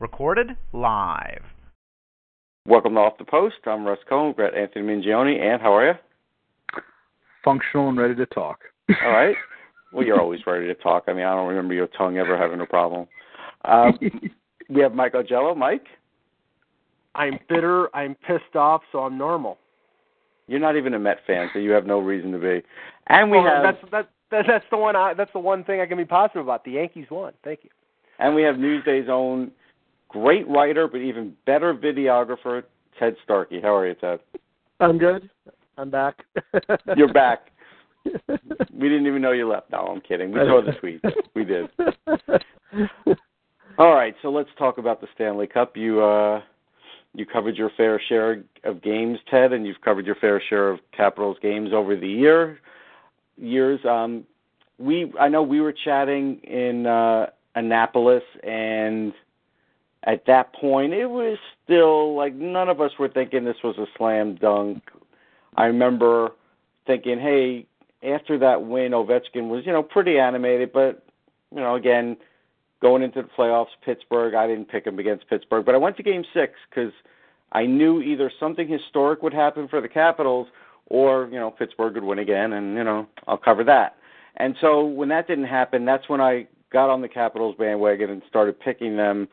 Recorded live. Welcome to Off the Post. I'm Russ Cohen, Brett Anthony Mingione, and how are you? Functional and ready to talk. All right. Well, you're always ready to talk. I mean, I don't remember your tongue ever having a problem. Uh, we have Mike Ogello. Mike? I'm bitter. I'm pissed off, so I'm normal. You're not even a Met fan, so you have no reason to be. And we well, have that's that, that that's the one. I, that's the one thing I can be positive about. The Yankees won. Thank you. And we have Newsday's own great writer, but even better videographer, Ted Starkey. How are you, Ted? I'm good. I'm back. You're back. we didn't even know you left. No, I'm kidding. We saw the tweet. We did. All right, so let's talk about the Stanley Cup. You uh you covered your fair share of games, Ted, and you've covered your fair share of Capitals games over the year years. Um we I know we were chatting in uh Annapolis and at that point it was still like none of us were thinking this was a slam dunk. I remember thinking, hey, after that win, Ovechkin was, you know, pretty animated, but you know, again, going into the playoffs, Pittsburgh, I didn't pick him against Pittsburgh, but I went to Game Six because I knew either something historic would happen for the Capitals, or you know, Pittsburgh would win again, and you know, I'll cover that. And so when that didn't happen, that's when I got on the Capitals bandwagon and started picking them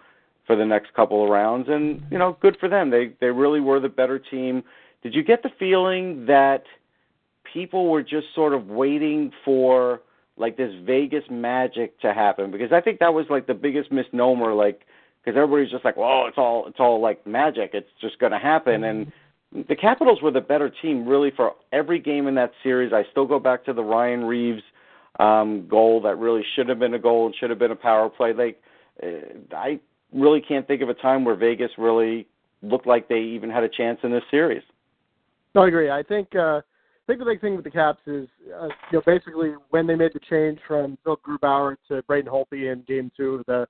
for the next couple of rounds. And you know, good for them. They they really were the better team. Did you get the feeling that? people were just sort of waiting for like this Vegas magic to happen because I think that was like the biggest misnomer like because everybody's just like, "Well, it's all it's all like magic. It's just going to happen." And the Capitals were the better team really for every game in that series. I still go back to the Ryan Reaves um goal that really should have been a goal and should have been a power play. Like uh, I really can't think of a time where Vegas really looked like they even had a chance in this series. No, I agree. I think uh I think the big thing with the Caps is, uh, you know, basically when they made the change from Phil Grubauer to Braden Holtby in Game Two of the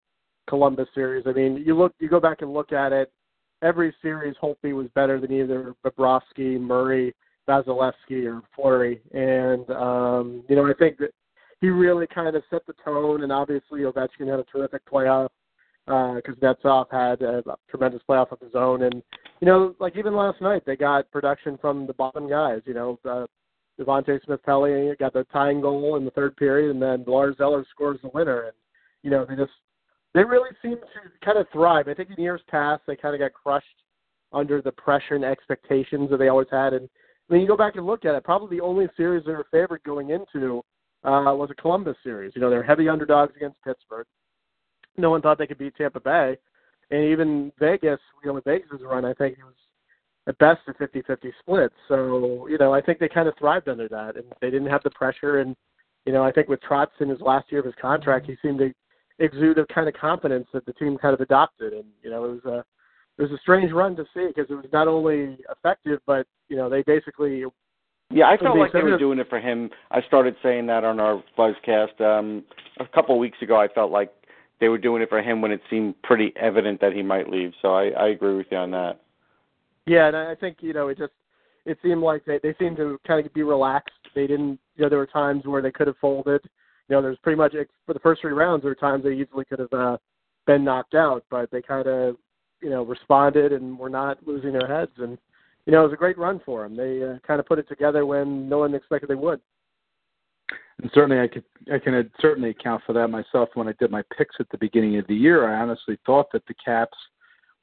Columbus series. I mean, you look, you go back and look at it. Every series, Holtby was better than either Bobrovsky, Murray, Vasilevskiy, or Fleury, and um, you know, I think that he really kind of set the tone. And obviously, Ovechkin had a terrific playoff because uh, Netsov had a tremendous playoff of his own. And you know, like even last night, they got production from the bottom guys. You know, uh, Devante Smith Pelly got the tying goal in the third period, and then Lars Eller scores the winner. And you know, they just they really seem to kind of thrive. I think in years past, they kind of got crushed under the pressure and expectations that they always had. And when you go back and look at it, probably the only series they were favored going into uh, was a Columbus series. You know, they're heavy underdogs against Pittsburgh no one thought they could beat Tampa Bay. And even Vegas, you know, with Vegas' run, I think it was at best a 50-50 split. So, you know, I think they kind of thrived under that, and they didn't have the pressure. And, you know, I think with Trotz in his last year of his contract, he seemed to exude a kind of confidence that the team kind of adopted. And, you know, it was a it was a strange run to see because it was not only effective, but you know, they basically yeah, I felt like they were doing it for him. I started saying that on our Buzzcast um, a couple of weeks ago. I felt like they were doing it for him when it seemed pretty evident that he might leave. So I, I agree with you on that. Yeah, and I think you know it just it seemed like they they seemed to kind of be relaxed. They didn't you know there were times where they could have folded. You know, there's pretty much for the first three rounds there were times they easily could have uh, been knocked out, but they kind of you know responded and were not losing their heads. And you know it was a great run for them. They uh, kind of put it together when no one expected they would and certainly I could I can certainly account for that myself. When I did my picks at the beginning of the year, I honestly thought that the Caps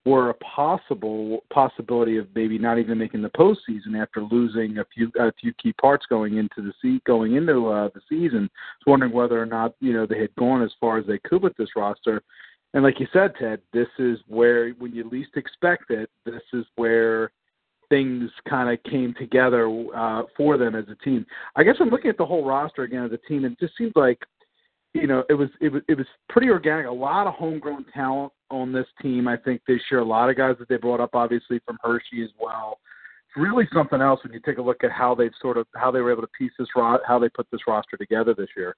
were a possible possibility of maybe not even making the postseason after losing a few a few key parts going into the se- going into uh, the season. I was wondering whether or not you know they had gone as far as they could with this roster. And like you said, Ted, this is where when you least expect it, this is where things kind of came together uh, for them as a team. I guess I'm looking at the whole roster again as a team, and it just seems like you know, it was it was it was pretty organic. A lot of homegrown talent on this team. I think this year, a lot of guys that they brought up, obviously from Hershey as well. It's really something else when you take a look at how they've sort of how they were able to piece this ro- how they put this roster together this year.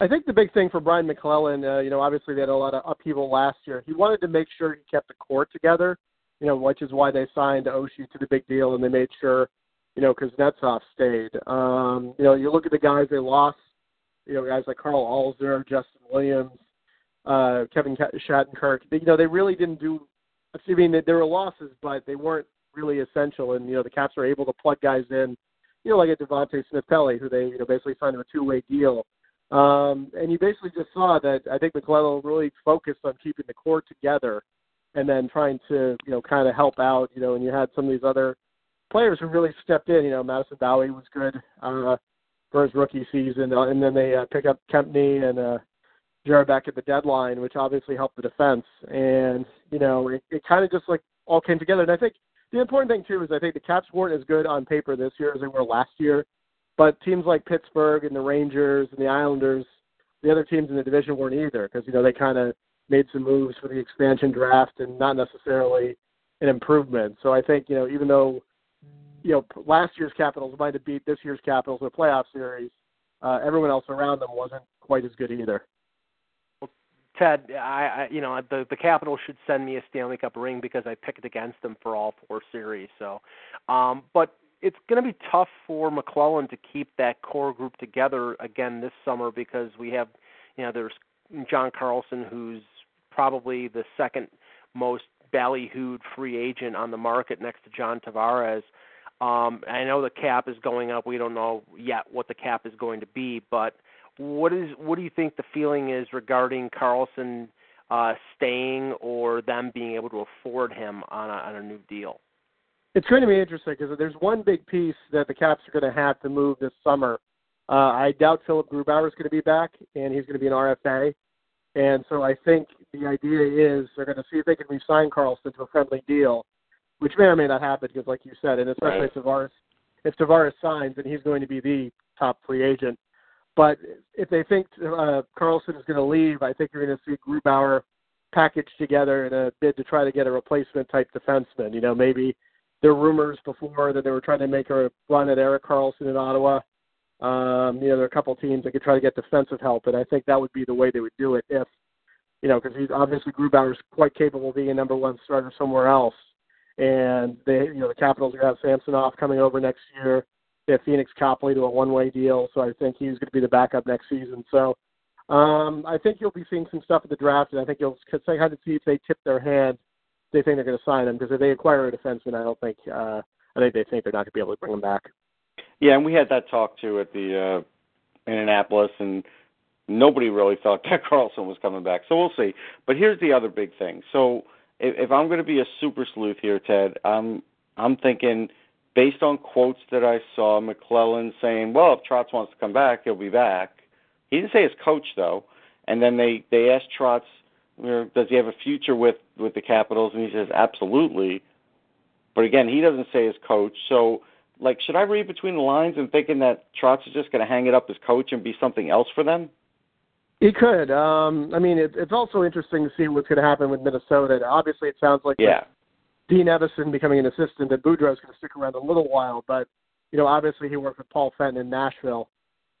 I think the big thing for Brian MacLellan, uh, you know, obviously they had a lot of upheaval last year. He wanted to make sure he kept the core together, you know, which is why they signed Oshie to the big deal, and they made sure, you know, Kuznetsov stayed. Um, you know, you look at the guys they lost, you know, guys like Karl Alzner, Justin Williams, uh, Kevin Shattenkirk. They, you know, they really didn't do. I mean, there were losses, but they weren't really essential. And you know, the Caps were able to plug guys in, you know, like a Devante Smith-Pelly, who they you know basically signed to a two-way deal um, and you basically just saw that I think MacLellan really focused on keeping the core together and then trying to, you know, kind of help out, you know, and you had some of these other players who really stepped in. You know, Madison Bowey was good uh, for his rookie season, uh, and then they uh, pick up Kempny and uh, Jerabek at the deadline, which obviously helped the defense. And you know, it, it kind of just like all came together. And I think the important thing too is I think the Caps weren't as good on paper this year as they were last year. But teams like Pittsburgh and the Rangers and the Islanders, the other teams in the division weren't either because you know they kind of made some moves for the expansion draft and not necessarily an improvement. So I think you know even though you know last year's Capitals might have beat this year's Capitals in a playoff series, uh, everyone else around them wasn't quite as good either. Ted, I, I you know the the Capitals should send me a Stanley Cup ring because I picked against them for all four series. So, um, but it's going to be tough for MacLellan to keep that core group together again this summer because we have, you know, there's John Carlson, who's probably the second most ballyhooed free agent on the market next to John Tavares. Um, I know the cap is going up. We don't know yet what the cap is going to be, but what is what do you think the feeling is regarding Carlson uh, staying or them being able to afford him on a, on a new deal? It's going to be interesting because there's one big piece that the Caps are going to have to move this summer. Uh, I doubt Philip Grubauer is going to be back, and he's going to be an RFA. And so I think the idea is they're going to see if they can re-sign Carlson to a friendly deal, which may or may not happen because, like you said, and especially right. if Tavares, if Tavares signs, then he's going to be the top free agent. But if they think uh, Carlson is going to leave, I think you're going to see Grubauer packaged together in a bid to try to get a replacement type defenseman. You know, maybe there were rumors before that they were trying to make a run at Erik Karlsson in Ottawa. Um, you know, there are a couple teams that could try to get defensive help, and I think that would be the way they would do it if, you know, because he's obviously Grubauer is quite capable of being a number one starter somewhere else. And they, you know, the Capitals are going to have Samsonov coming over next year. They have Phoenix Copley to a one-way deal, so I think he's going to be the backup next season. So um, I think you'll be seeing some stuff at the draft, and I think you'll kind of see if they tip their hand they think they're going to sign him because if they acquire a defenseman, I don't think uh, I think they think they're not going to be able to bring him back. Yeah, and we had that talk too at the uh, in Annapolis, and nobody really thought that Carlson was coming back. So we'll see. But here's the other big thing. So if, if I'm going to be a super sleuth here, Ted, I'm I'm thinking based on quotes that I saw, MacLellan saying, "Well, if Trotz wants to come back, he'll be back." He didn't say his coach though. And then they they asked Trotz does he have a future with with the Capitals? And he says absolutely. But again, he doesn't say his coach. So, like, should I read between the lines and thinking that Trotz is just going to hang it up as coach and be something else for them? He could. Um, I mean, it, it's also interesting to see what's going to happen with Minnesota. Obviously, it sounds like yeah. Dean Evason becoming an assistant that is going to stick around a little while. But you know, obviously, he worked with Paul Fenton in Nashville.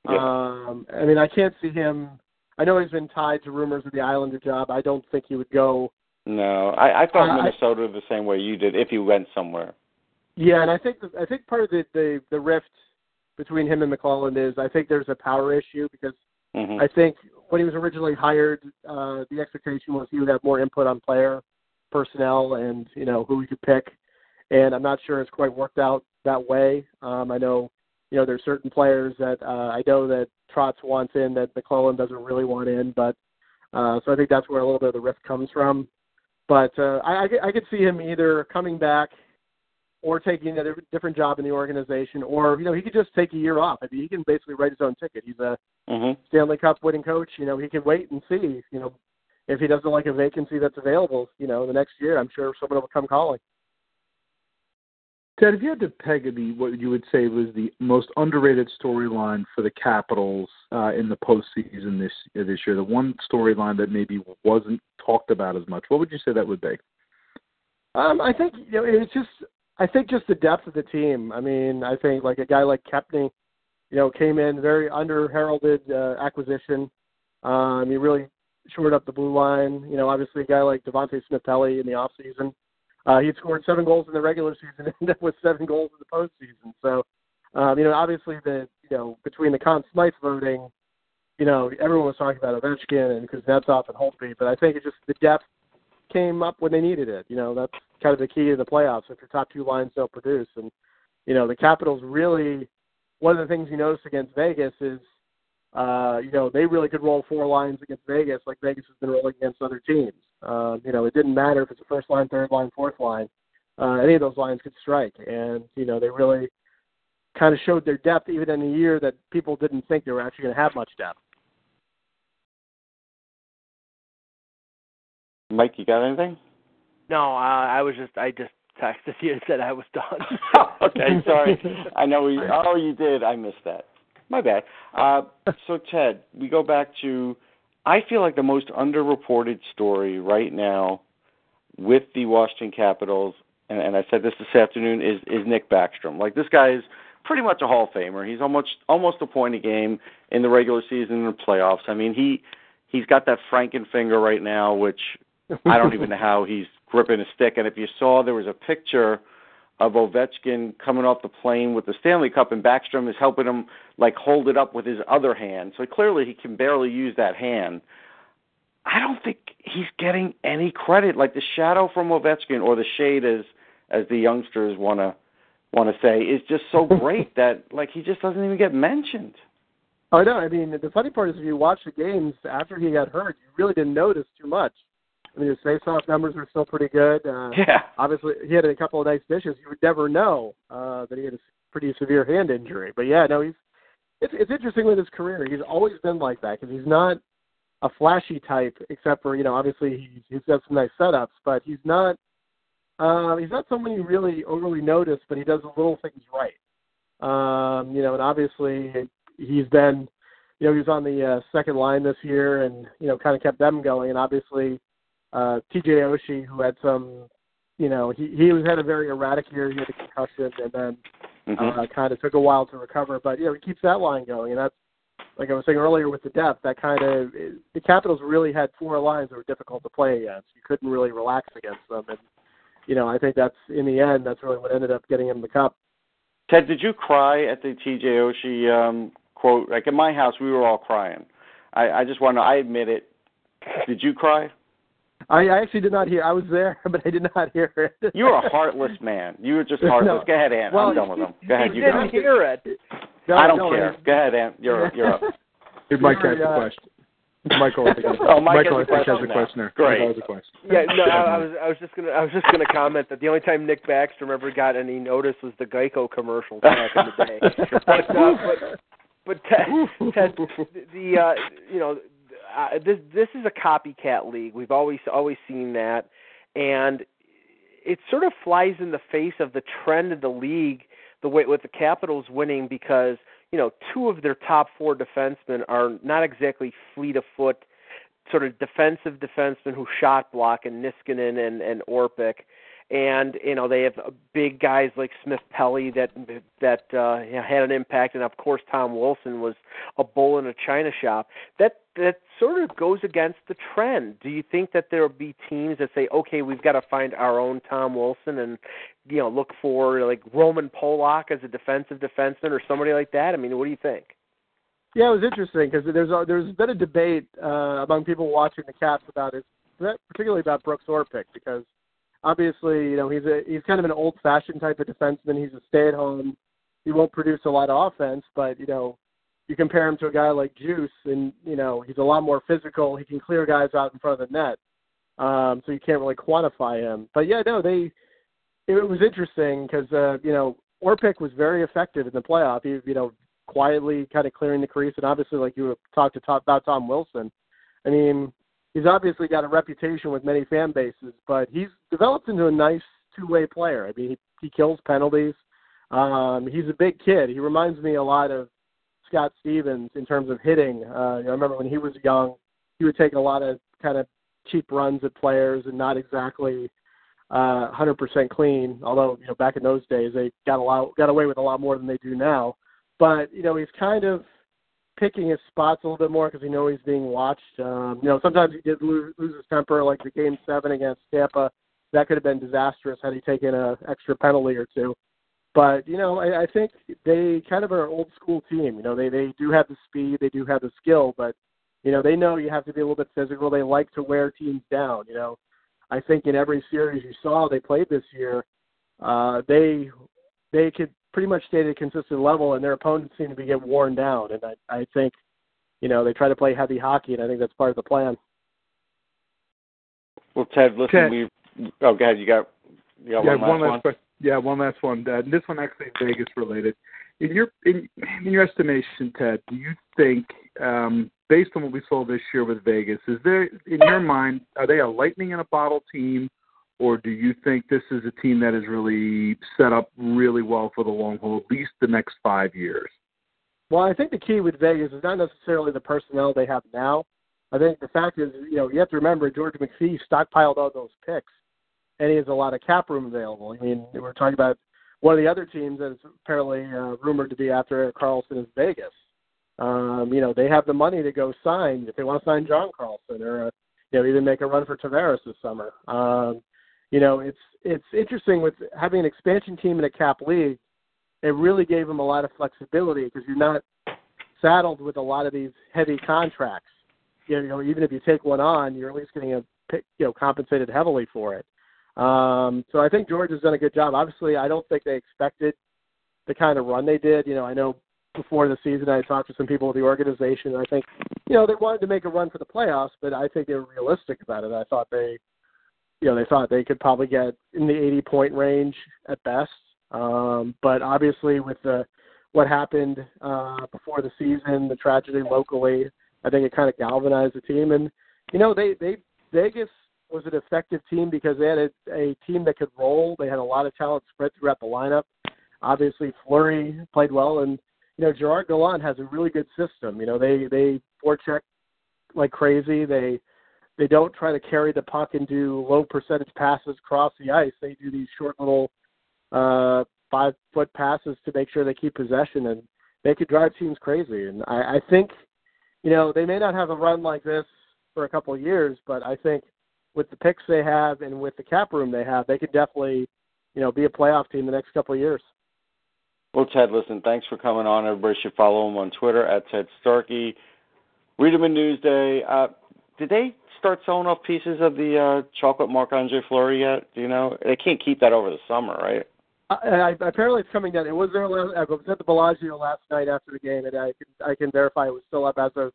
Yeah. Um, I mean, I can't see him I know he's been tied to rumors of the Islander job. I don't think he would go. No, I, I thought uh, Minnesota I, the same way you did if he went somewhere. Yeah, and I think the, I think part of the, the the rift between him and MacLellan is I think there's a power issue because mm-hmm. I think when he was originally hired, uh, the expectation was he would have more input on player personnel and you know who he could pick, and I'm not sure it's quite worked out that way. Um, I know you know, there's certain players that uh, I know that Trotz wants in that MacLellan doesn't really want in, but uh, so I think that's where a little bit of the rift comes from. But uh, I, I, I could see him either coming back or taking a different job in the organization, or you know, he could just take a year off. I mean, he can basically write his own ticket. He's a mm-hmm. Stanley Cup winning coach. You know, he can wait and see. You know, if he doesn't like a vacancy that's available, you know, the next year, I'm sure someone will come calling. Ted, if you had to peg the what you would say was the most underrated storyline for the Capitals uh, in the postseason this this year, the one storyline that maybe wasn't talked about as much, what would you say that would be? Um, I think you know it's just I think just the depth of the team. I mean, I think like a guy like Kempny, you know, came in very under heralded uh, acquisition. Um, he really shored up the blue line. You know, obviously a guy like Devante Smith-Pelly in the off season uh, he scored seven goals in the regular season and ended up with seven goals in the postseason. So, um, you know, obviously the you know between the Conn Smythe voting, you know, everyone was talking about Ovechkin and Kuznetsov and Holtby, but I think it just the depth came up when they needed it. You know, that's kind of the key to the playoffs if your top two lines don't produce. And you know, the Capitals really one of the things you notice against Vegas is uh, you know, they really could roll four lines against Vegas like Vegas has been rolling against other teams. Uh, you know, it didn't matter if it's a first line, third line, fourth line. Uh, any of those lines could strike, and you know they really kind of showed their depth even in a year that people didn't think they were actually going to have much depth. Mike, you got anything? No, uh, I was just I just texted you and said I was done. okay, sorry. I know we. Oh, you did. I missed that. My bad. Uh, so Ted, we go back to I feel like the most underreported story right now with the Washington Capitals, and, and I said this this afternoon, is is Nick Backstrom. Like this guy is pretty much a Hall of Famer. He's almost almost a point a game in the regular season and the playoffs. I mean, he he's got that Franken finger right now, which I don't even know how he's gripping a stick. And if you saw, there was a picture of Ovechkin coming off the plane with the Stanley Cup, and Backstrom is helping him like hold it up with his other hand. So clearly, he can barely use that hand. I don't think he's getting any credit. Like the shadow from Ovechkin, or the shade, as as the youngsters want to want to say, is just so great that like he just doesn't even get mentioned. Oh no! I mean, the funny part is if you watch the games after he got hurt, you really didn't notice too much. I mean, his face-off numbers were still pretty good. Uh, yeah. Obviously, he had a couple of nice dishes. You would never know uh, that he had a pretty severe hand injury. But yeah, no, he's. It's it's interesting with his career. He's always been like that because he's not a flashy type, except for you know, obviously he's he's got some nice setups, but he's not. Uh, he's not someone you really overly notice, but he does the little things right. Um, you know, and obviously he's been, you know, he was on the uh, second line this year, and you know, kind of kept them going. And obviously, uh, TJ Oshie, who had some, you know, he he was had a very erratic year. He had a concussion, and then Mm-hmm. uh, kind of took a while to recover. But you know, he keeps that line going, and that's like I was saying earlier with the depth. That kind of the Capitals really had four lines that were difficult to play against. You couldn't really relax against them, and you know, I think that's in the end that's really what ended up getting him the cup. Ted, did you cry at the TJ Oshie um, quote? Like in my house, we were all crying. I, I just want to. I admit it. Did you cry? I, I actually did not hear. I was there, but I did not hear it. You're a heartless man. You were just heartless. No. Go ahead, Ann. Well, I'm done with them. Go ahead. he You didn't go. hear it. No, I don't no, care. I- Go ahead, Ann. You're you're up. Hey, Mike Sure, has a question. Michael, I think, Oh, Mike Michael, has a I think has a now. question there. Great. Has a question. Yeah, no, I, I was I was just gonna I was just gonna comment that the only time Nick Baxter ever got any notice was the Geico commercial back in the day. But uh, but but Ted, Ted the uh, you know uh, this this is a copycat league. We've always always seen that, and it sort of flies in the face of the trend of the league. The way with the Capitals winning because you know two of their top four defensemen are not exactly fleet of foot sort of defensive defensemen who shot block and Niskanen and and Orpik, and you know they have uh, big guys like Smith Pelly that that uh, had an impact, and of course Tom Wilson was a bull in a china shop. That that sort of goes against the trend. Do you think that there will be teams that say, okay, we've got to find our own Tom Wilson and you know look for like Roman Polak as a defensive defenseman or somebody like that? I mean, what do you think? Yeah, it was interesting because there's a, there's been a debate uh, among people watching the Caps about it, particularly about Brooks Orpik because obviously you know he's a he's kind of an old-fashioned type of defenseman. He's a stay-at-home. He won't produce a lot of offense, but you know you compare him to a guy like Djoos, and you know he's a lot more physical. He can clear guys out in front of the net, um, so you can't really quantify him. But yeah, no, they it was interesting because uh, you know Orpik was very effective in the playoff. He you know quietly kind of clearing the crease, and obviously like you talked to talk about Tom Wilson. I mean, he's obviously got a reputation with many fan bases, but he's developed into a nice two way player. I mean, he, he kills penalties. Um, he's a big kid. He reminds me a lot of Scott Stevens in terms of hitting. Uh, I remember when he was young, he would take a lot of kind of cheap runs at players and not exactly uh 100% clean. Although you know back in those days they got a lot got away with a lot more than they do now. But you know he's kind of picking his spots a little bit more because he knows he's being watched. Um, you know sometimes he did lose, lose his temper, like the game seven against Tampa. That could have been disastrous had he taken a extra penalty or two. But you know I, I think they kind of are an old school team. You know they they do have the speed, they do have the skill, but you know they know you have to be a little bit physical. They like to wear teams down. You know I think in every series you saw they played this year, uh, they they could pretty much stayed at a consistent level, and their opponents seem to be getting worn down. And I, I think, you know, they try to play heavy hockey, and I think that's part of the plan. Well, Ted, listen, Ted. we. Oh, go ahead. You got. You got yeah, one last one last one. question. Yeah, one last one. Uh, this one actually Vegas related. In your in, in your estimation, Ted, do you think, um, based on what we saw this year with Vegas, is there in your mind are they a lightning in a bottle team, or do you think this is a team that is really set up really well for the long haul, at least the next five years? Well, I think the key with Vegas is not necessarily the personnel they have now. I think the fact is, you know, you have to remember George McPhee stockpiled all those picks, and he has a lot of cap room available. I mean, we're talking about one of the other teams that is apparently uh, rumored to be after Erik Karlsson is Vegas. Um, you know, they have the money to go sign if they want to sign John Carlson or uh, you know even make a run for Tavares this summer. Um, you know, it's it's interesting with having an expansion team in a cap league. It really gave them a lot of flexibility because you're not saddled with a lot of these heavy contracts. You know, even if you take one on, you're at least getting a you know compensated heavily for it. Um, so I think George has done a good job. Obviously, I don't think they expected the kind of run they did. You know, I know before the season I talked to some people with the organization, and I think you know they wanted to make a run for the playoffs, but I think they were realistic about it. I thought they, you know, they thought they could probably get in the 80 point range at best. Um, but obviously, with the what happened uh, before the season, the tragedy locally, I think it kind of galvanized the team. And you know, they they Vegas was an effective team because they had a, a team that could roll. They had a lot of talent spread throughout the lineup. Obviously, Fleury played well, and you know Gerard Gallant has a really good system. You know, they they forecheck like crazy. They they don't try to carry the puck and do low percentage passes across the ice. They do these short little uh, five foot passes to make sure they keep possession, and they could drive teams crazy. And I, I think, you know, they may not have a run like this for a couple of years, but I think with the picks they have and with the cap room they have, they could definitely, you know, be a playoff team the next couple of years. Well, Ted, listen, thanks for coming on. Everybody should follow him on Twitter at Ted Starkey. Read him in Newsday. Uh, did they start selling off pieces of the uh, chocolate Marc Andre Fleury yet? Do you know? They can't keep that over the summer, right? I, I, apparently, it's coming down. It was there. Last, I was at the Bellagio last night after the game, and I can I can verify it was still up as of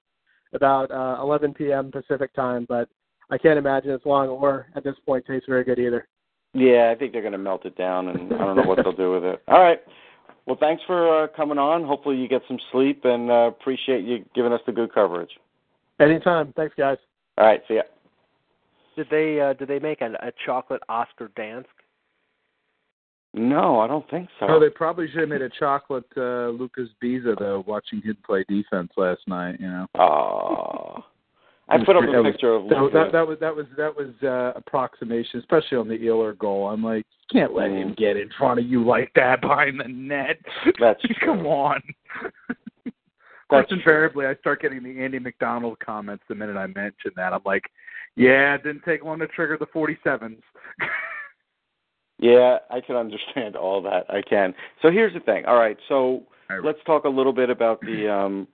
about uh, 11 p.m. Pacific time. But I can't imagine it's long or at this point tastes very good either. Yeah, I think they're going to melt it down, and I don't know what they'll do with it. All right. Well, thanks for uh, coming on. Hopefully, you get some sleep, and uh, appreciate you giving us the good coverage. Anytime. Thanks, guys. All right. See ya. Did they uh, did they make a, a chocolate Oscar Dansk? No, I don't think so. Oh, they probably should have made a chocolate uh, Luca Sbisa though. Watching him play defense last night, you know. Oh. I put up a That was- picture of that, Luca. that, that was that was that was uh, approximation, especially on the Eller goal. I'm like, you can't let him get in front of you like that behind the net. That's come on. of course, invariably, I start getting the Andy McDonald comments the minute I mention that. I'm like, yeah, it didn't take long to trigger the 47s. Yeah, I can understand all that. I can. So here's the thing. All right, so All right. let's talk a little bit about the um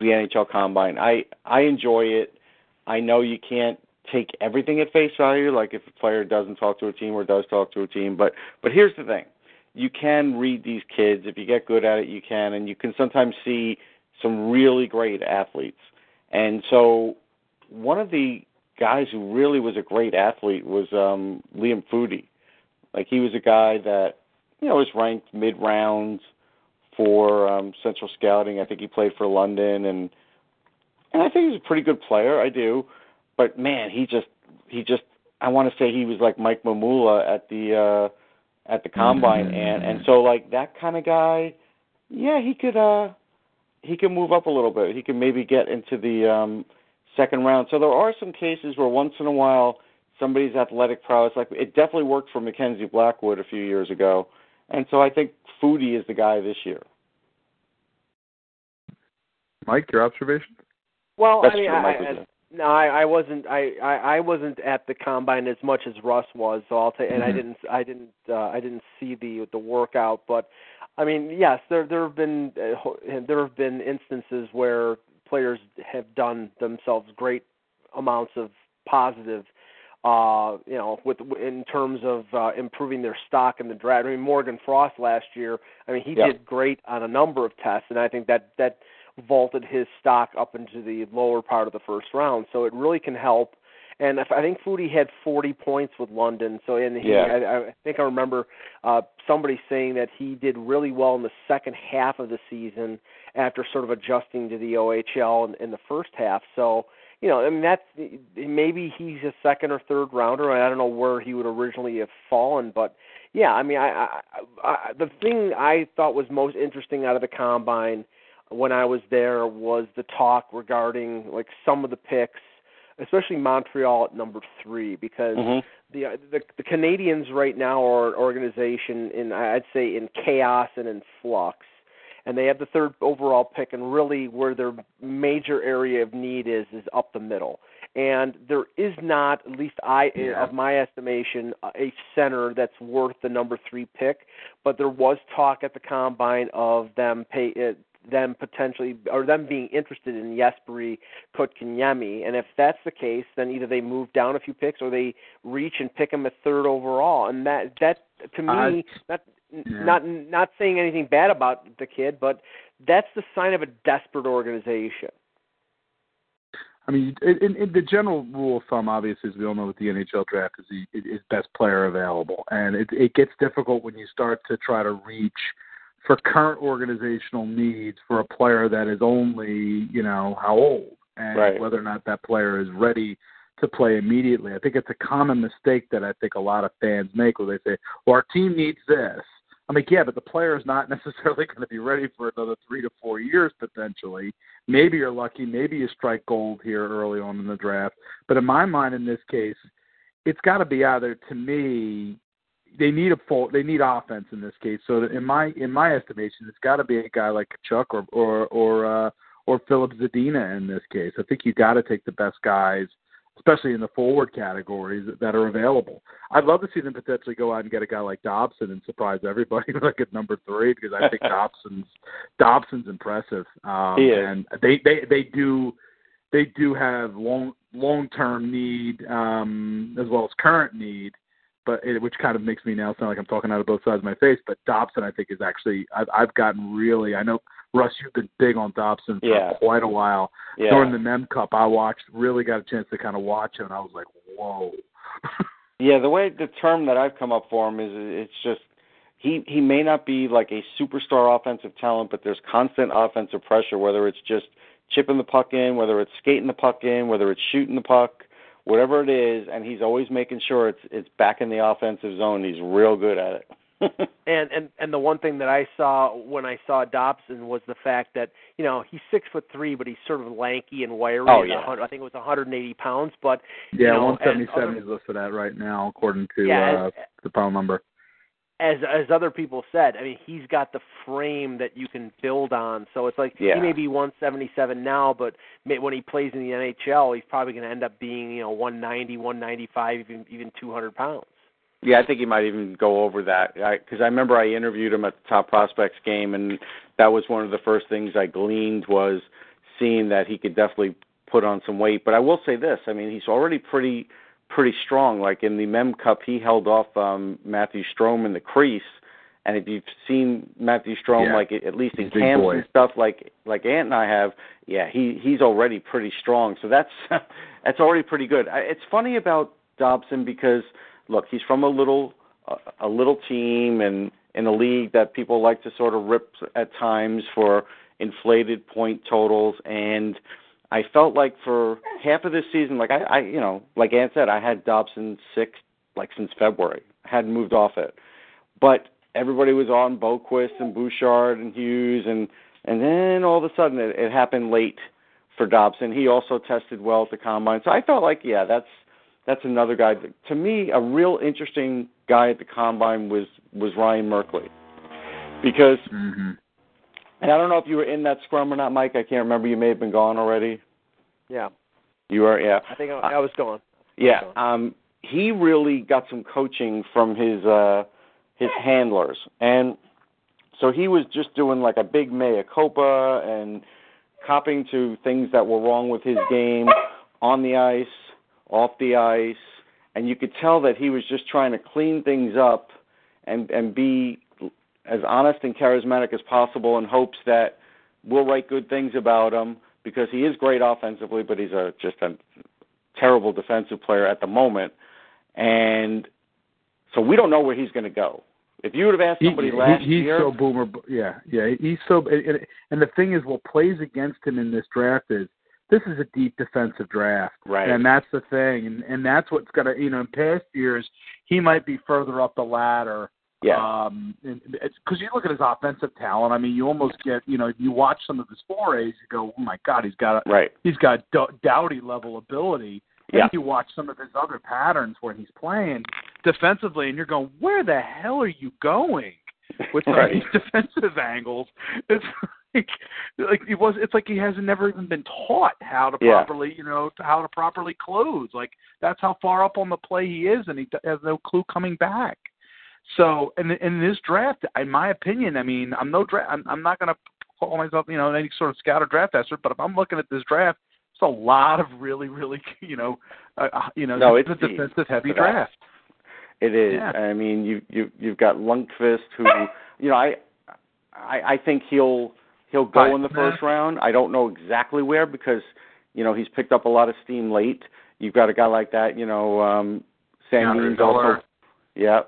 the NHL Combine. I I enjoy it. I know you can't take everything at face value, like if a player doesn't talk to a team or does talk to a team. But but here's the thing: you can read these kids if you get good at it. You can, and you can sometimes see some really great athletes. And so one of the guys who really was a great athlete was um Liam Foudy. Like he was a guy that you know was ranked mid rounds for um Central Scouting. I think he played for London and and I think he's a pretty good player, I do. But man, he just he just I want to say he was like Mike Mamula at the uh at the combine, and and so like that kind of guy, yeah, he could uh he can move up a little bit. He can maybe get into the um second round. So there are some cases where once in a while somebody's athletic prowess, like it definitely worked for Mackenzie Blackwood a few years ago, and so I think Foudy is the guy this year. Mike, your observation? Well, That's I mean, true, I, Mike was I, there. no, I, I wasn't. I, I, I wasn't at the combine as much as Russ was. So I'll say, and I Mhm. didn't, I didn't, uh, I didn't see the the workout. But I mean, yes, there there have been uh, there have been instances where players have done themselves great amounts of positive uh you know with in terms of uh improving their stock in the draft i mean morgan frost last year i mean he Yeah. did great on a number of tests and i think that that vaulted his stock up into the lower part of the first round so it really can help and i think Foudy had 40 points with london so and he Yeah. I, I think i remember uh somebody saying that he did really well in the second half of the season after sort of adjusting to the ohl in, in the first half so you know, I mean that's maybe he's a second or third rounder. I don't know where he would originally have fallen, but yeah, I mean, I, I, I the thing I thought was most interesting out of the combine when I was there was the talk regarding like some of the picks, especially Montreal at number three, because Mhm. the the the Canadiens right now are an organization in I'd say in chaos and in flux and they have the third overall pick and really where their major area of need is is up the middle and there is not at least i Yeah. of my estimation a center that's worth the number 3 pick but there was talk at the combine of them pay uh, them potentially or them being interested in Jesperi Kotkaniemi and if that's the case then either they move down a few picks or they reach and pick him a third overall and that that to me uh, that Yeah. not not saying anything bad about the kid, but that's the sign of a desperate organization. I mean, in, in the general rule of thumb, obviously, as we all know, with the NHL draft is the is best player available, and it it gets difficult when you start to try to reach for current organizational needs for a player that is only you know how old and Right. whether or not that player is ready to play immediately. I think it's a common mistake that I think a lot of fans make where they say, "Well, our team needs this." I'm like, yeah, but the player is not necessarily going to be ready for another three to four years potentially. Maybe you're lucky, maybe you strike gold here early on in the draft. But in my mind, in this case, it's got to be either to me. They need a full. They need offense in this case. So in my in my estimation, it's got to be a guy like Chuck or or or uh, or Filip Zadina in this case. I think you got to take the best guys, especially in the forward categories that are available. I'd love to see them potentially go out and get a guy like Dobson and surprise everybody like at number three because I think Dobson's Dobson's impressive. Um, and they they they do they do have long long term need um, as well as current need, but it, which kind of makes me now sound like I'm talking out of both sides of my face. But Dobson, I think, is actually I've, I've gotten really. I know Russ, you've been big on Dobson for Yeah. quite a while. Yeah. During the Mem Cup, I watched, really got a chance to kind of watch him, and I was like, whoa. Yeah, the way the term that I've come up for him is it's just he he may not be like a superstar offensive talent, but there's constant offensive pressure, whether it's just chipping the puck in, whether it's skating the puck in, whether it's shooting the puck, whatever it is, and he's always making sure it's it's back in the offensive zone. He's real good at it. And and and the one thing that I saw when I saw Dobson was the fact that you know he's six foot three, but he's sort of lanky and wiry. Oh, yeah. a I think it was 180 pounds, but Yeah, you know, one seventy seven and is listed at right now, according to Yeah, uh, the pound number. As as other people said, I mean, he's got the frame that you can build on. So it's like Yeah. he may be 177 now, but may, when he plays in the NHL, he's probably going to end up being you know 190, 195, even even 200 pounds. Yeah, I think he might even go over that because I, remember I interviewed him at the Top Prospects game, and that was one of the first things I gleaned was seeing that he could definitely put on some weight. But I will say this: I mean, he's already pretty pretty strong. Like in the Mem Cup, he held off um, Matthew Strome in the crease. And if you've seen Matthew Strome, Yeah. like at least in camps boy. and stuff, like like Ant and I have, yeah, he he's already pretty strong. So that's that's already pretty good. I, it's funny about Dobson because look, he's from a little a, a little team and in a league that people like to sort of rip at times for inflated point totals and I felt like for half of this season, like I, I you know, like Ant said, I had Dobson six like since February. I hadn't moved off it. but everybody was on Boqvist and Bouchard and Hughes, and and then all of a sudden it, it happened late for Dobson. He also tested well at the combine, so I felt like yeah, that's that's another guy. To me, a real interesting guy at the combine was was Ryan Merkley, because. Mm-hmm. And I don't know if you were in that scrum or not, Mike. I can't remember. You may have been gone already. Yeah, You were, yeah. I think I, I was gone. Yeah. Um, he really got some coaching from his uh, his handlers, and so he was just doing like a big mea culpa and copping to things that were wrong with his game on the ice, off the ice, and you could tell that he was just trying to clean things up and and be as honest and charismatic as possible in hopes that we'll write good things about him because he is great offensively, but he's a just a terrible defensive player at the moment, and so we don't know where he's going to go. If you would have asked somebody he, last he, he's year, so boomer. Yeah, yeah. He's so. And, and the thing is, what plays against him in this draft is this is a deep defensive draft, Right. And that's the thing, and and that's what's gonna. You know, in past years, he might be further up the ladder. Yeah, Um, because you look at his offensive talent. I mean, you almost get. You know, if you watch some of his forays, you go, "Oh my God, he's got a right, he's got do- Doughty level ability." Yeah. And you watch some of his other patterns when he's playing defensively, and you're going, "Where the hell are you going with some Right. of these defensive angles?" It's like, like he was. It's like he hasn't never even been taught how to Yeah. properly, you know, how to properly close. Like that's how far up on the play he is, and he has no clue coming back. So, in in this draft, in my opinion, I mean, I'm no draft. I'm, I'm not going to call myself, you know, any sort of scout or draft expert, but if I'm looking at this draft, it's a lot of really, really, you know, uh, uh, you know, No, it's a deep. defensive heavy draft. it is. Yeah. I mean, you you you've got Lundkvist, who you know, I I, I think he'll he'll go Right. in the first round. I don't know exactly where because you know he's picked up a lot of steam late. You've got a guy like that, you know, um, Sandin's also, yeah.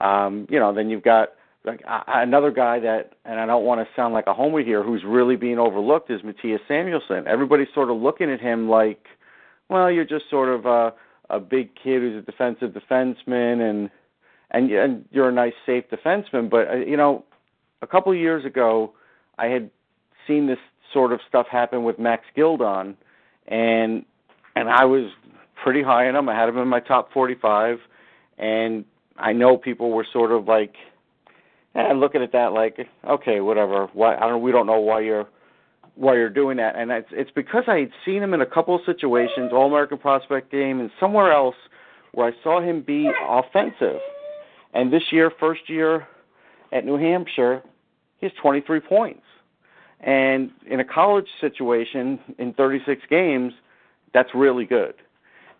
Um, you know, then you've got like another guy that, and I don't want to sound like a homer here, who's really being overlooked is Mattias Samuelsson. Everybody's sort of looking at him like, well, you're just sort of a a big kid who's a defensive defenseman, and and and you're a nice safe defenseman. But uh, you know, a couple of years ago, I had seen this sort of stuff happen with Max Gildon, and and I was pretty high on him. I had him in my top 45, and I know people were sort of like, eh, looking at that like, okay, whatever. Why I don't we don't know why you're why you're doing that, and it's it's because I had seen him in a couple of situations, All American Prospect game, and somewhere else where I saw him be offensive. And this year, first year at New Hampshire, he has 23 points. And in a college situation, in 36 games, that's really good.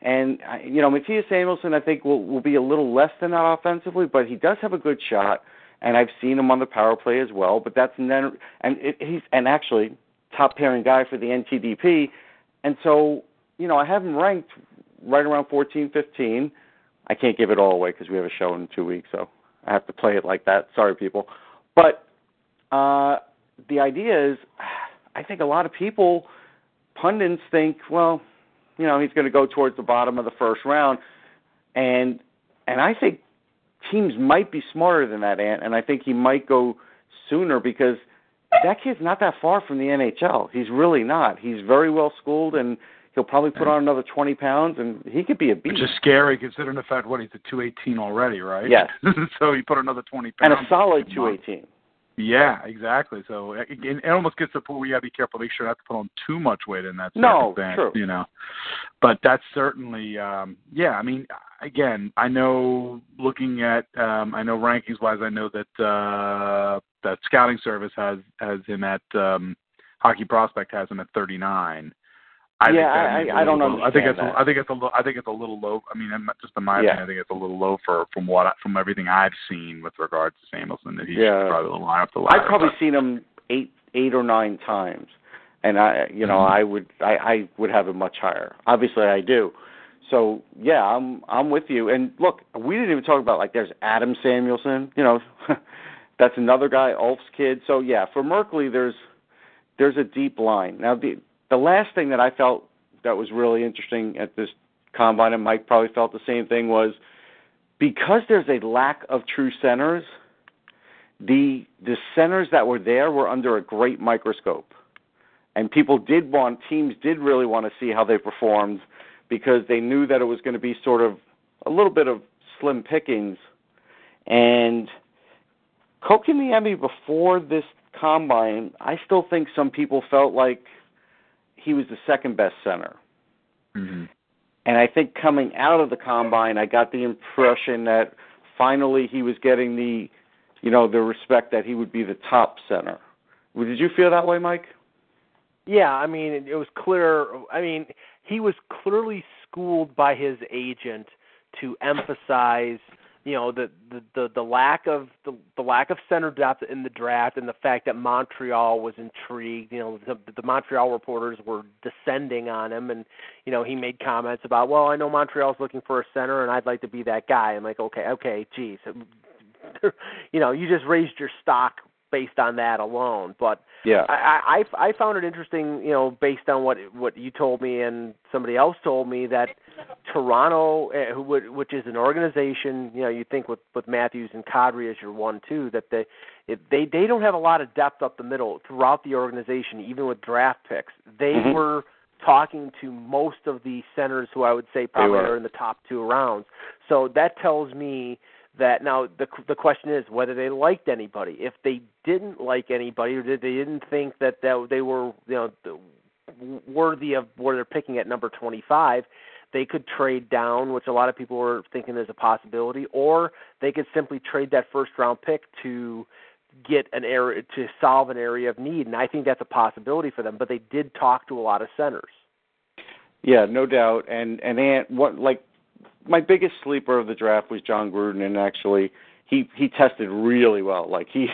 And you know, Mattias Samuelsson, I think will will be a little less than that offensively, but he does have a good shot, and I've seen him on the power play as well. But that's then, and it, he's and actually top pairing guy for the NTDP, and so you know I have him ranked right around 14, 15. I can't give it all away because we have a show in two weeks, so I have to play it like that. Sorry, people, but uh, the idea is, I think a lot of people, pundits think, well, you know, he's going to go towards the bottom of the first round, and and I think teams might be smarter than that, Ant, and I think he might go sooner because that kid's not that far from the NHL. He's really not. He's very well schooled, and he'll probably put on another twenty pounds, and he could be a beast. Which is scary considering the fact what he's at 218 already, right? Yes. so he put another 20 pounds. and a solid a two month. eighteen. Yeah, exactly. So it, it almost gets to the point where you got to be careful, make sure not to put on too much weight in that No, true. you know. But that's certainly, um, yeah. I mean, again, I know looking at, um, I know rankings wise, I know that uh, that scouting service has has him at um, Hockey Prospect has him at 39. I Yeah, think that I- I- I don't little- I think it's a, I think it's a little I think it's a little low. I mean, just in my Yeah. opinion, I think it's a little low for from what I, from everything I've seen with regards to Samuelsson. That he Yeah. should probably line up the ladder. I've probably but- seen him eight eight or nine times, and I you know Mhm. I would I, I would have him much higher. Obviously, I do. So yeah, I'm I'm with you. And look, we didn't even talk about like there's Adam Samuelsson. You know, that's another guy, Ulf's kid. So yeah, for Merkley, there's there's a deep line. Now the the last thing that I felt that was really interesting at this combine, and Mike probably felt the same thing, was because there's a lack of true centers the the centers that were there were under a great microscope, and people did want teams did really want to see how they performed because they knew that it was going to be sort of a little bit of slim pickings, and Kotkaniemi before this combine, I still think some people felt like he was the second best center. Mm-hmm. And I think coming out of the combine, I got the impression that finally he was getting the, you know, the respect that he would be the top center. Did you feel that way, Mike? Yeah, I mean, it was clear. I mean, he was clearly schooled by his agent to emphasize you know the the the, the lack of the, the lack of center depth in the draft and the fact that Montreal was intrigued. You know the, the Montreal reporters were descending on him, and you know he made comments about, well, I know Montreal's looking for a center, and I'd like to be that guy. I'm like, okay, okay, geez, you know, you just raised your stock based on that alone. But yeah, I, I I found it interesting, you know, based on what what you told me and somebody else told me that Toronto, uh, which is an organization, you know, you think with with Matthews and Kadri as your one two, that they they they don't have a lot of depth up the middle throughout the organization, even with draft picks. They mm-hmm. were talking to most of the centers who I would say probably are in the top two rounds. So that tells me that now the the question is whether they liked anybody. If they didn't like anybody, or did they didn't think that that they were you know worthy of where they're picking at number 25, they could trade down, which a lot of people were thinking is a possibility, or they could simply trade that first round pick to get an area to solve an area of need, and I think that's a possibility for them. But they did talk to a lot of centers. Yeah, no doubt. And and Ant, what like my biggest sleeper of the draft was John Gruden, and actually he he tested really well. Like he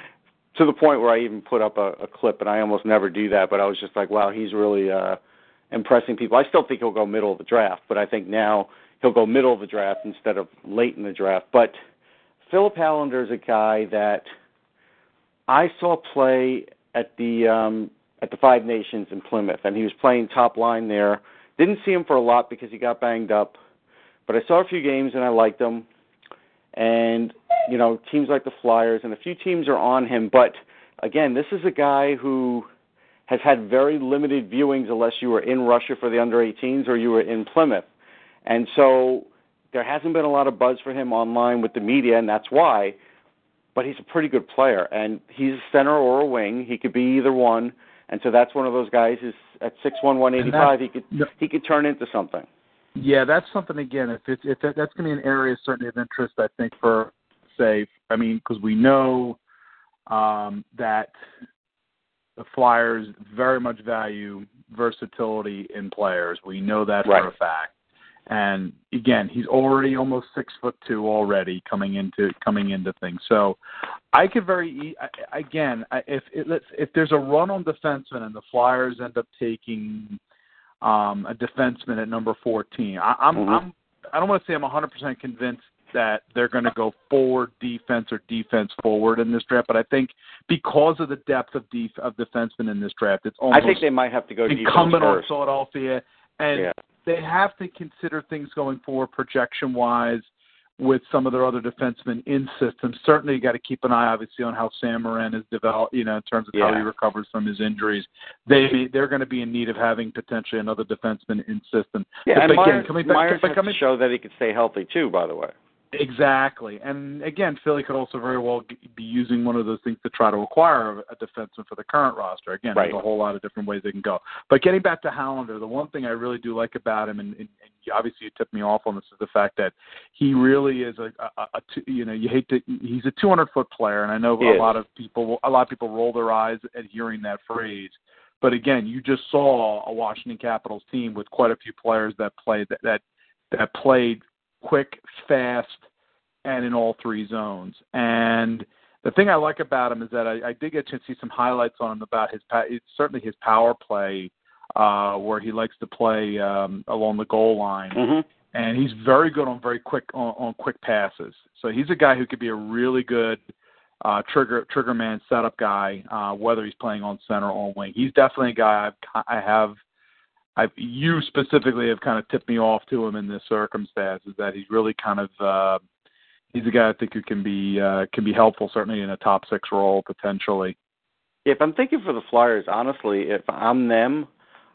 to the point where I even put up a, a clip, and I almost never do that, but I was just like, wow, he's really uh, impressing people. I still think he'll go middle of the draft, but I think now he'll go middle of the draft instead of late in the draft. But Filip Hallander is a guy that I saw play at the um, at the Five Nations in Plymouth, and he was playing top line there. Didn't see him for a lot because he got banged up but I saw a few games and I liked him. And you know, teams like the Flyers and a few teams are on him. But again, this is a guy who has had very limited viewings unless you were in Russia for the under 18s or you were in Plymouth. And so there hasn't been a lot of buzz for him online with the media, and that's why. But he's a pretty good player, and he's a center or a wing. He could be either one, and so that's one of those guys. Is at six one one eighty five, he could he could turn into something. Yeah, that's something again. If it's if that's going to be an area certainly of interest, I think for say, I mean, because we know um, that the Flyers very much value versatility in players. We know that right. for a fact. And again, he's already almost six foot two already coming into coming into things. So I could very again if it, let's if there's a run on defensemen and the Flyers end up taking um, a defenseman at number 14. I, I'm, mm-hmm. I'm I don't want to say I'm 100% convinced that they're going to go forward defense or defense forward in this draft, but I think because of the depth of def- of defensemen in this draft, it's almost I think they might have to go incumbent on Philadelphia, and yeah. they have to consider things going forward projection wise with some of their other defensemen in systems. Certainly, you got to keep an eye, obviously, on how Sam Morin is developed. You know, in terms of yeah. how he recovers from his injuries. They they're going to be in need of having potentially another defenseman in system. Yeah, but and again, Myers, coming back, Myers coming, to show that he could stay healthy too. By the way. Exactly, and again, Philly could also very well be using one of those things to try to acquire a defenseman for the current roster. Again, right. there's a whole lot of different ways they can go. But getting back to Hallander, the one thing I really do like about him, and, and, obviously you tipped me off on this, is the fact that he really is a, a, a, a you know, you hate to, he's a 200 foot player, and I know he a is. lot of people, a lot of people roll their eyes at hearing that phrase. But again, you just saw a Washington Capitals team with quite a few players that played that that, that played quick, fast and in all three zones. And the thing I like about him is that I, I did get to see some highlights on him about his certainly his power play, uh, where he likes to play um, along the goal line. Mm-hmm. And he's very good on very quick on, on quick passes. So he's a guy who could be a really good uh, trigger trigger man setup guy, uh, whether he's playing on center or on wing. He's definitely a guy I've I have I've you specifically have kind of tipped me off to him in this circumstance is that he's really kind of uh, he's a guy I think who can be uh, can be helpful certainly in a top six role potentially. If I'm thinking for the Flyers, honestly, if I'm them,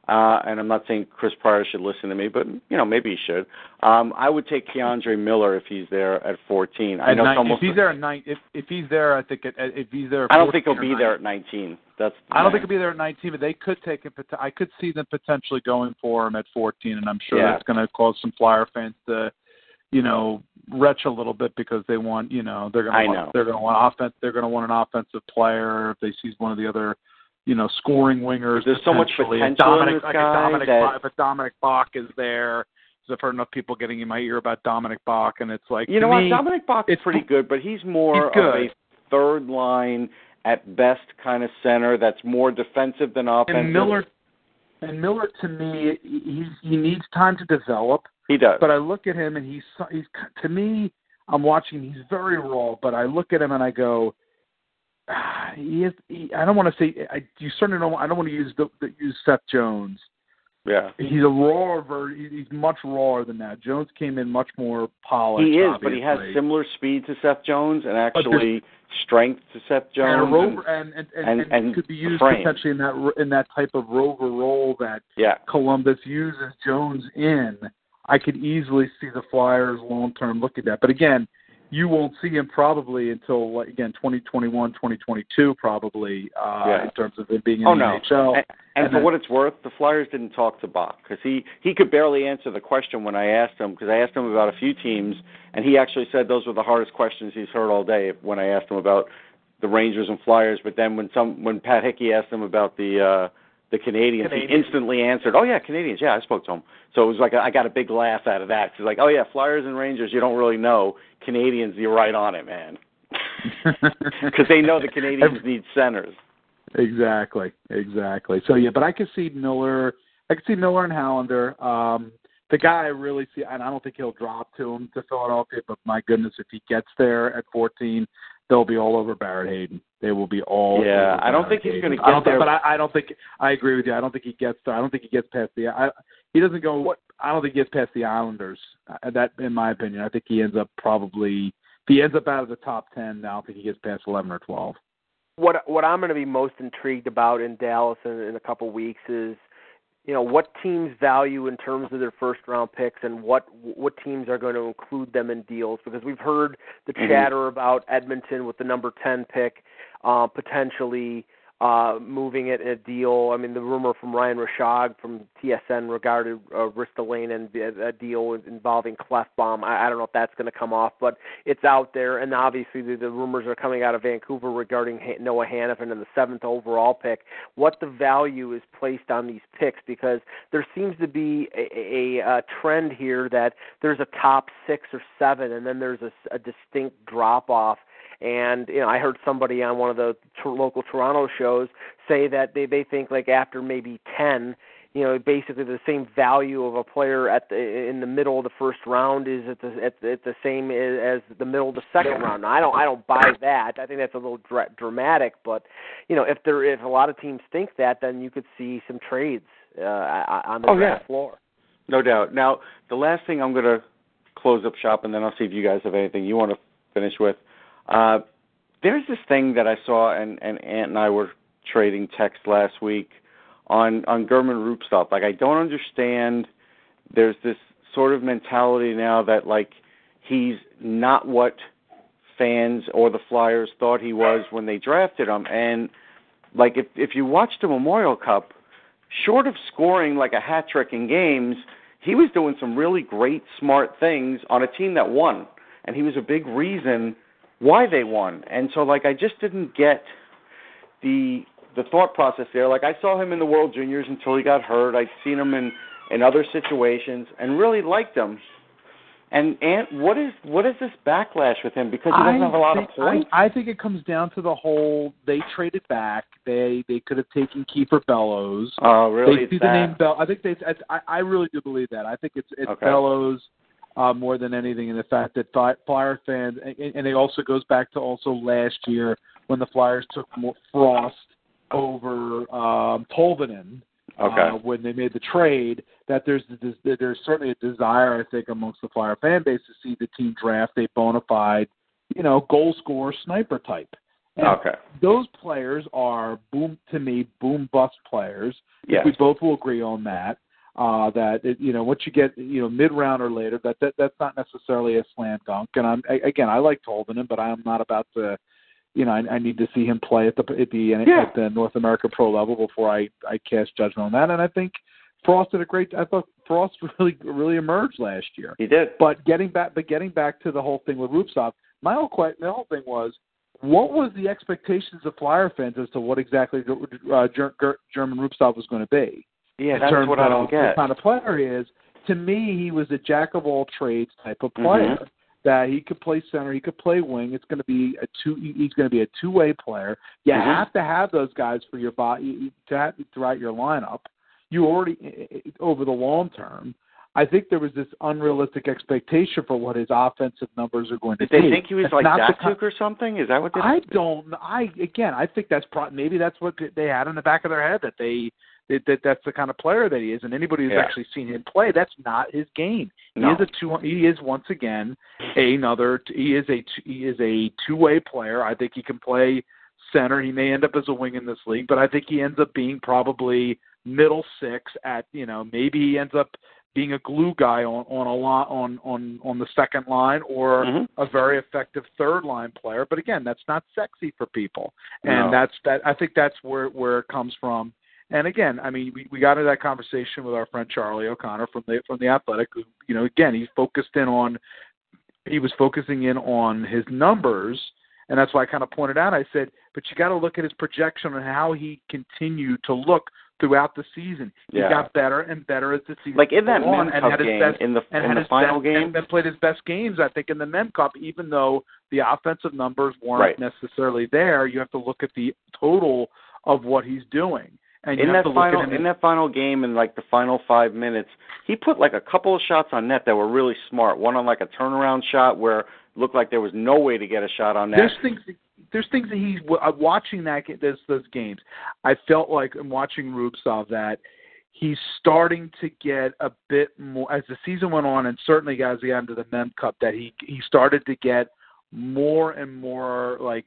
uh, and I'm not saying Chris Pryor should listen to me, but you know maybe he should. Um, I would take K'Andre Miller if he's there at 14. I know nine, almost if he's there at nine, if if he's there, I think at, if he's there. At I don't think he'll be or there at 19. That's I don't think he'll be there at 19, but they could take him. I could see them potentially going for him at 14, and I'm sure Yeah. that's going to cause some Flyer fans to, you know, retch a little bit because they want, you know, they're going to they're going to want offense. They're going to want an offensive player if they see one of the other, you know, scoring wingers. There's so much potential in Dominik, this like guy a Dominik, that- Bokk- a Dominik Bokk is there. I've heard enough people getting in my ear about Dominik Bokk, and it's like You know me, what? Dominik Bokk is pretty good, but he's more He's of a third line at best kind of center that's more defensive than offensive. and Miller, and Miller to me, he he needs time to develop. he does. But I look at him and he's he's to me. I'm watching. He's very raw, but I look at him and I go, Ah, he is. He, I don't want to say. I, you certainly don't. I don't want to use the, the use Seth Jones. yeah. He's a raw ver he- He's much rawer than that. Jones came in much more polished. He is, but he has similar speed to Seth Jones and actually strength to Seth and, Jones. a rover, and, and, and, and- and, and could be used potentially in that ro- in that type of rover role that yeah. Columbus uses Jones in, I could easily see the Flyers long term look at that. But again, you won't see him probably until like, again 2021, 2022 probably uh, Yeah. in terms of it being in Oh the no. NHL. And, and And for then- what it's worth, the Flyers didn't talk to Bokk because he he could barely answer the question when I asked him because I asked him about a few teams and he actually said those were the hardest questions he's heard all day when I asked him about the Rangers and Flyers. But then when some when Pat Hickey asked him about the uh, the Canadiens, he instantly answered, "Oh yeah, Canadiens. Yeah, I spoke to him." So it was like a, I got a big laugh out of that. He's like, "Oh yeah, Flyers and Rangers. You don't really know Canadiens. You're right on it, man." Because they know the Canadiens need centers. Exactly, exactly. So yeah, but I could see Miller. I could see Miller and Hallander. Um, the guy I really see, and I don't think he'll drop to him to Philadelphia. But my goodness, if he gets there at 14, they'll be all over Barrett Hayton. They will be all. Yeah, over I don't think he's gonna I don't get there. But I, I don't think I agree with you. I don't think he gets there. I don't think he gets past the. I, he doesn't go. What? I don't think he gets past the Islanders. Uh, that, in my opinion, I think he ends up probably. If he ends up out of the top 10, I don't think he gets past 11 or 12. what what I'm going to be most intrigued about in Dallas in, in a couple weeks is, you know, what teams value in terms of their first round picks and what what teams are going to include them in deals because we've heard the Mhm. chatter about Edmonton with the number 10 pick uh, potentially uh, moving it in a deal. I mean, the rumor from Ryan Rishaug from TSN regarded uh, Ristolainen and a a deal involving Klefbom. I, I don't know if that's going to come off, but it's out there. And obviously, the, the rumors are coming out of Vancouver regarding Noah Hanifin and the seventh overall pick. What the value is placed on these picks because there seems to be a, a, a trend here that there's a top six or seven, and then there's a, a distinct drop off and you know, I heard somebody on one of the t- local Toronto shows say that they they think like after maybe ten, you know, basically the same value of a player at the in the middle of the first round is at the at, the- at the same as the middle of the second round. Now, I don't I don't buy that. I think that's a little dra- dramatic, but you know, if there if a lot of teams think that, then you could see some trades uh, on the Oh, draft yeah. floor. No doubt. Now, the last thing I'm going to close up shop, and then I'll see if you guys have anything you want to finish with. Uh, there's this thing that I saw, and, and Ant and I were trading text last week on on German stuff. Like, I don't understand. There's this sort of mentality now that like he's not what fans or the Flyers thought he was when they drafted him, and like if if you watch the Memorial Cup, short of scoring like a hat trick in games, he was doing some really great, smart things on a team that won, and he was a big reason why they won. And so, like, I just didn't get the the thought process there. Like, I saw him in the World Juniors until he got hurt. I'd seen him in in other situations and really liked him. And and what is what is this backlash with him because he doesn't I have a lot think, of points? I, I think it comes down to the whole they traded back. They they could have taken Kiefer Bellows. oh, really? they see the name Bell. I think they. I, I really do believe that. I think it's it's Okay. Bellows uh, more than anything, and the fact that Fly- Flyer fans, and, and it also goes back to also last year when the Flyers took Morgan Frost over um, Tolvanen. Okay. uh, when they made the trade that there's there's certainly a desire I think amongst the Flyer fan base to see the team draft a bona fide, you know, goal scorer sniper type. And Okay. those players are boom to me boom bust players. Yes. We both will agree on that. Uh, that it, you know once you get you know mid round or later that, that that's not necessarily a slam dunk. And I'm I, again I like Tolvanen, but I'm not about to you know I, I need to see him play at the at the Yeah. at the North America pro level before I I cast judgment on that. And I think Frost did a great. I thought Frost really really emerged last year. He did. But getting back, but getting back to the whole thing with Rubtsov, my whole my whole thing was, what was the expectations of Flyer fans as to what exactly uh, Ger- Ger- German Rubtsov was going to be? Yeah, that's what I don't get. The kind of player he is. To me, he was a jack of all trades type of player. Mhm. That he could play center, he could play wing. It's going to be a two. He's going to be a two-way player. You Mhm. have to have those guys for your body to have, throughout your lineup. You already over the long term. I think there was this unrealistic expectation for what his offensive numbers are going to be. Did they be. think he was That's like not the or something? Is that what they? I don't. I again, I think that's pro- maybe that's what they had in the back of their head that they that, that that's the kind of player that he is. And anybody who's Yeah. actually seen him play, that's not his game. He No. is a two. He is once again another. He is a he is a two way player. I think he can play center. He may end up as a wing in this league, but I think he ends up being probably middle six at you know maybe he ends up being a glue guy on on a lot on on on the second line or Mhm. a very effective third line player. But again, that's not sexy for people, and No. that's that. I think that's where where it comes from. And again, I mean, we, we got into that conversation with our friend Charlie O'Connor from the from the Athletic. Who, you know, again, he's focused in on he was focusing in on his numbers, and that's why I kind of pointed out. I said, but you got to look at his projection and how he continued to look throughout the season. He got better and better as the season like in that went on and cup had his game best in the and in the final best, game. and, and played his best games, I think, in the Mem Cup. Even though the offensive numbers weren't Right. necessarily there, you have to look at the total of what he's doing. And in that final look at him in that final game in like the final five minutes, he put like a couple of shots on net that were really smart. One on like a turnaround shot where it looked like there was no way to get a shot on net. There's things. There's things that he's uh, watching that those those games. I felt like in watching Rubtsov that he's starting to get a bit more as the season went on, and certainly as he got into the Mem Cup, that he he started to get more and more like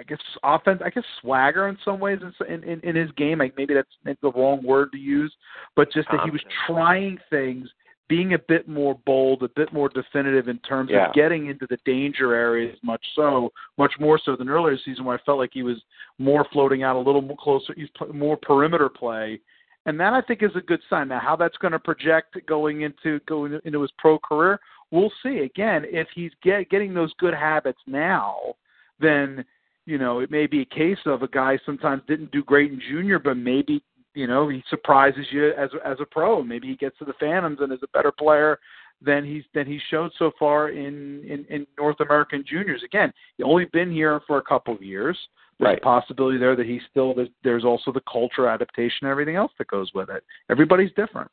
I guess offense, I guess swagger in some ways in in, in his game. Like maybe that's the wrong word to use, but just that he was trying things, being a bit more bold, a bit more definitive in terms Yeah. of getting into the danger areas. Much so, much more so than earlier season where I felt like he was more floating out a little more closer. He's more perimeter play. And that I think is a good sign. Now, how that's going to project going into going into his pro career, we'll see. Again, if he's get, getting those good habits now, then you know, it may be a case of a guy sometimes didn't do great in junior, but maybe you know he surprises you as as a pro. Maybe he gets to the Phantoms and is a better player than he's than he's showed so far in in, in North American juniors. Again, he's only been here for a couple of years. There's Right. a possibility there that he's still there's, there's also the culture adaptation and everything else that goes with it. Everybody's different.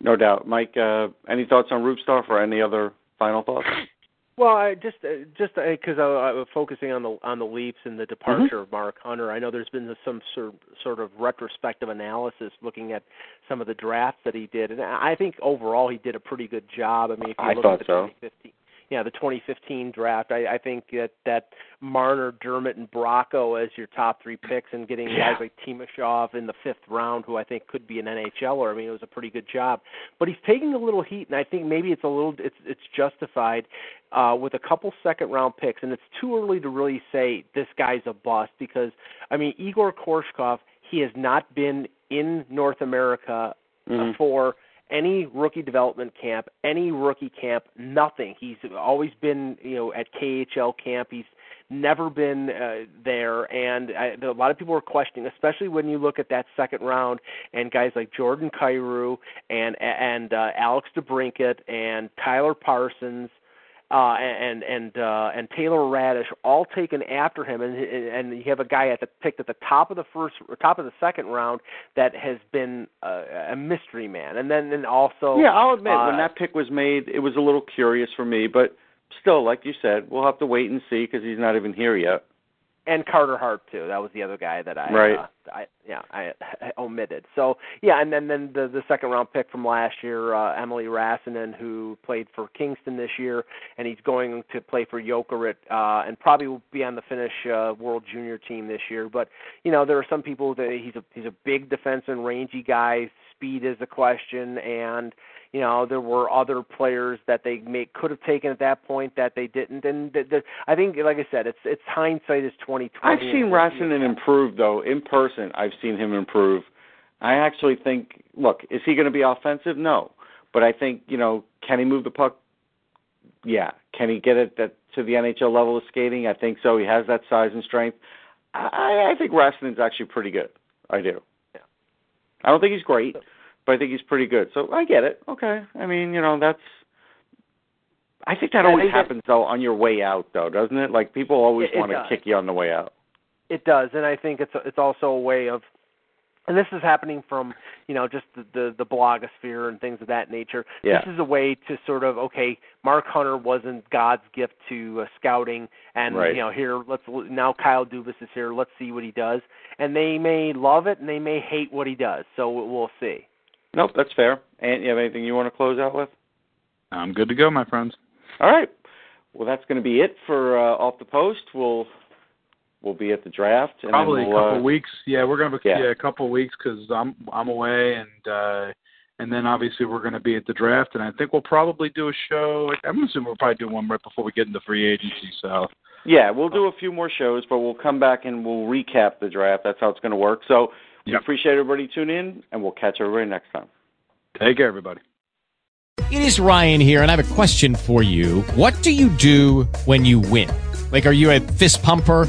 No doubt, Mike. Uh, any thoughts on Rubstar or any other final thoughts? Well, I just uh, just because I, I was focusing on the on the Leafs and the departure of Mark Hunter. I know there's been some sort sort of retrospective analysis looking at some of the drafts that he did, and I think overall he did a pretty good job. I mean, if you I look at the so. 2015, yeah, the 2015 draft, I, I think that that Marner, Dermott, and Bracco as your top three picks, and getting Yeah. guys like Timashov in the fifth round, who I think could be an NHLer. I mean, it was a pretty good job. But he's taking a little heat, and I think maybe it's a little it's it's justified uh, with a couple second round picks, and it's too early to really say this guy's a bust because I mean Egor Korshkov, he has not been in North America Mhm. for any rookie development camp, any rookie camp, nothing. He's always been, you know, at KHL camp. He's never been uh, there, and I, a lot of people are questioning, especially when you look at that second round and guys like Jordan Kyrou and and uh, Alex DeBrincat and Tyler Parsons uh, and and uh, and Taylor Raddysh all taken after him, and and you have a guy at the picked at the top of the first, or top of the second round that has been uh, a mystery man, and then and also yeah, I'll admit uh, when that pick was made, it was a little curious for me, but still, like you said, we'll have to wait and see because he's not even here yet. And Carter Hart too. That was the other guy that I, right. uh, I yeah, I, I omitted. So yeah, and then then the the second round pick from last year, uh, Eemeli Rasanen who played for Kingston this year, and he's going to play for Jokerit, uh, and probably will be on the Finnish uh, World Junior team this year. But you know, there are some people that he's a he's a big defensive, rangy guy. Speed is a question, and you know there were other players that they may could have taken at that point that they didn't and the, the, i think like i said it's it's hindsight is 2020 I've seen Rasanen improve though in person. I've seen him improve. I actually think. Look, is he going to be offensive? No, but I think you know, can he move the puck? Yeah. Can he get it that to the NHL level of skating? I think so. He has that size and strength. I, I think Rasanen's actually pretty good. I do. Yeah. I don't think he's great, but I think he's pretty good. So I get it. Okay. I mean, you know, that's. I think that always that- happens though on your way out, though, doesn't it? Like people always want to kick you on the way out. It does, and I think it's it's also a way of, and this is happening from you know just the the, the blogosphere and things of that nature. Yeah. This is a way to sort of okay, Mark Hunter wasn't God's gift to uh, scouting, and Right. you know here let's now Kyle Dubas is here. Let's see what he does, and they may love it and they may hate what he does. So we'll see. Nope, that's fair. And you have anything you want to close out with? I'm good to go, my friends. All right. Well, that's going to be it for uh, off the post. We'll we'll be at the draft. And Probably a we'll, couple uh, weeks. Yeah, we're gonna have a, Yeah. yeah. a couple of weeks because I'm I'm away and uh and then obviously we're going to be at the draft and I think we'll probably do a show. I'm assuming we'll probably do one right before we get into free agency. So Yeah, we'll do a few more shows, but we'll come back and we'll recap the draft. That's how it's going to work. So we Yep. appreciate everybody tuning in, and we'll catch everybody next time. take care, everybody. It is Ryan here, and I have a question for you. What do you do when you win? Like, are you a fist pumper?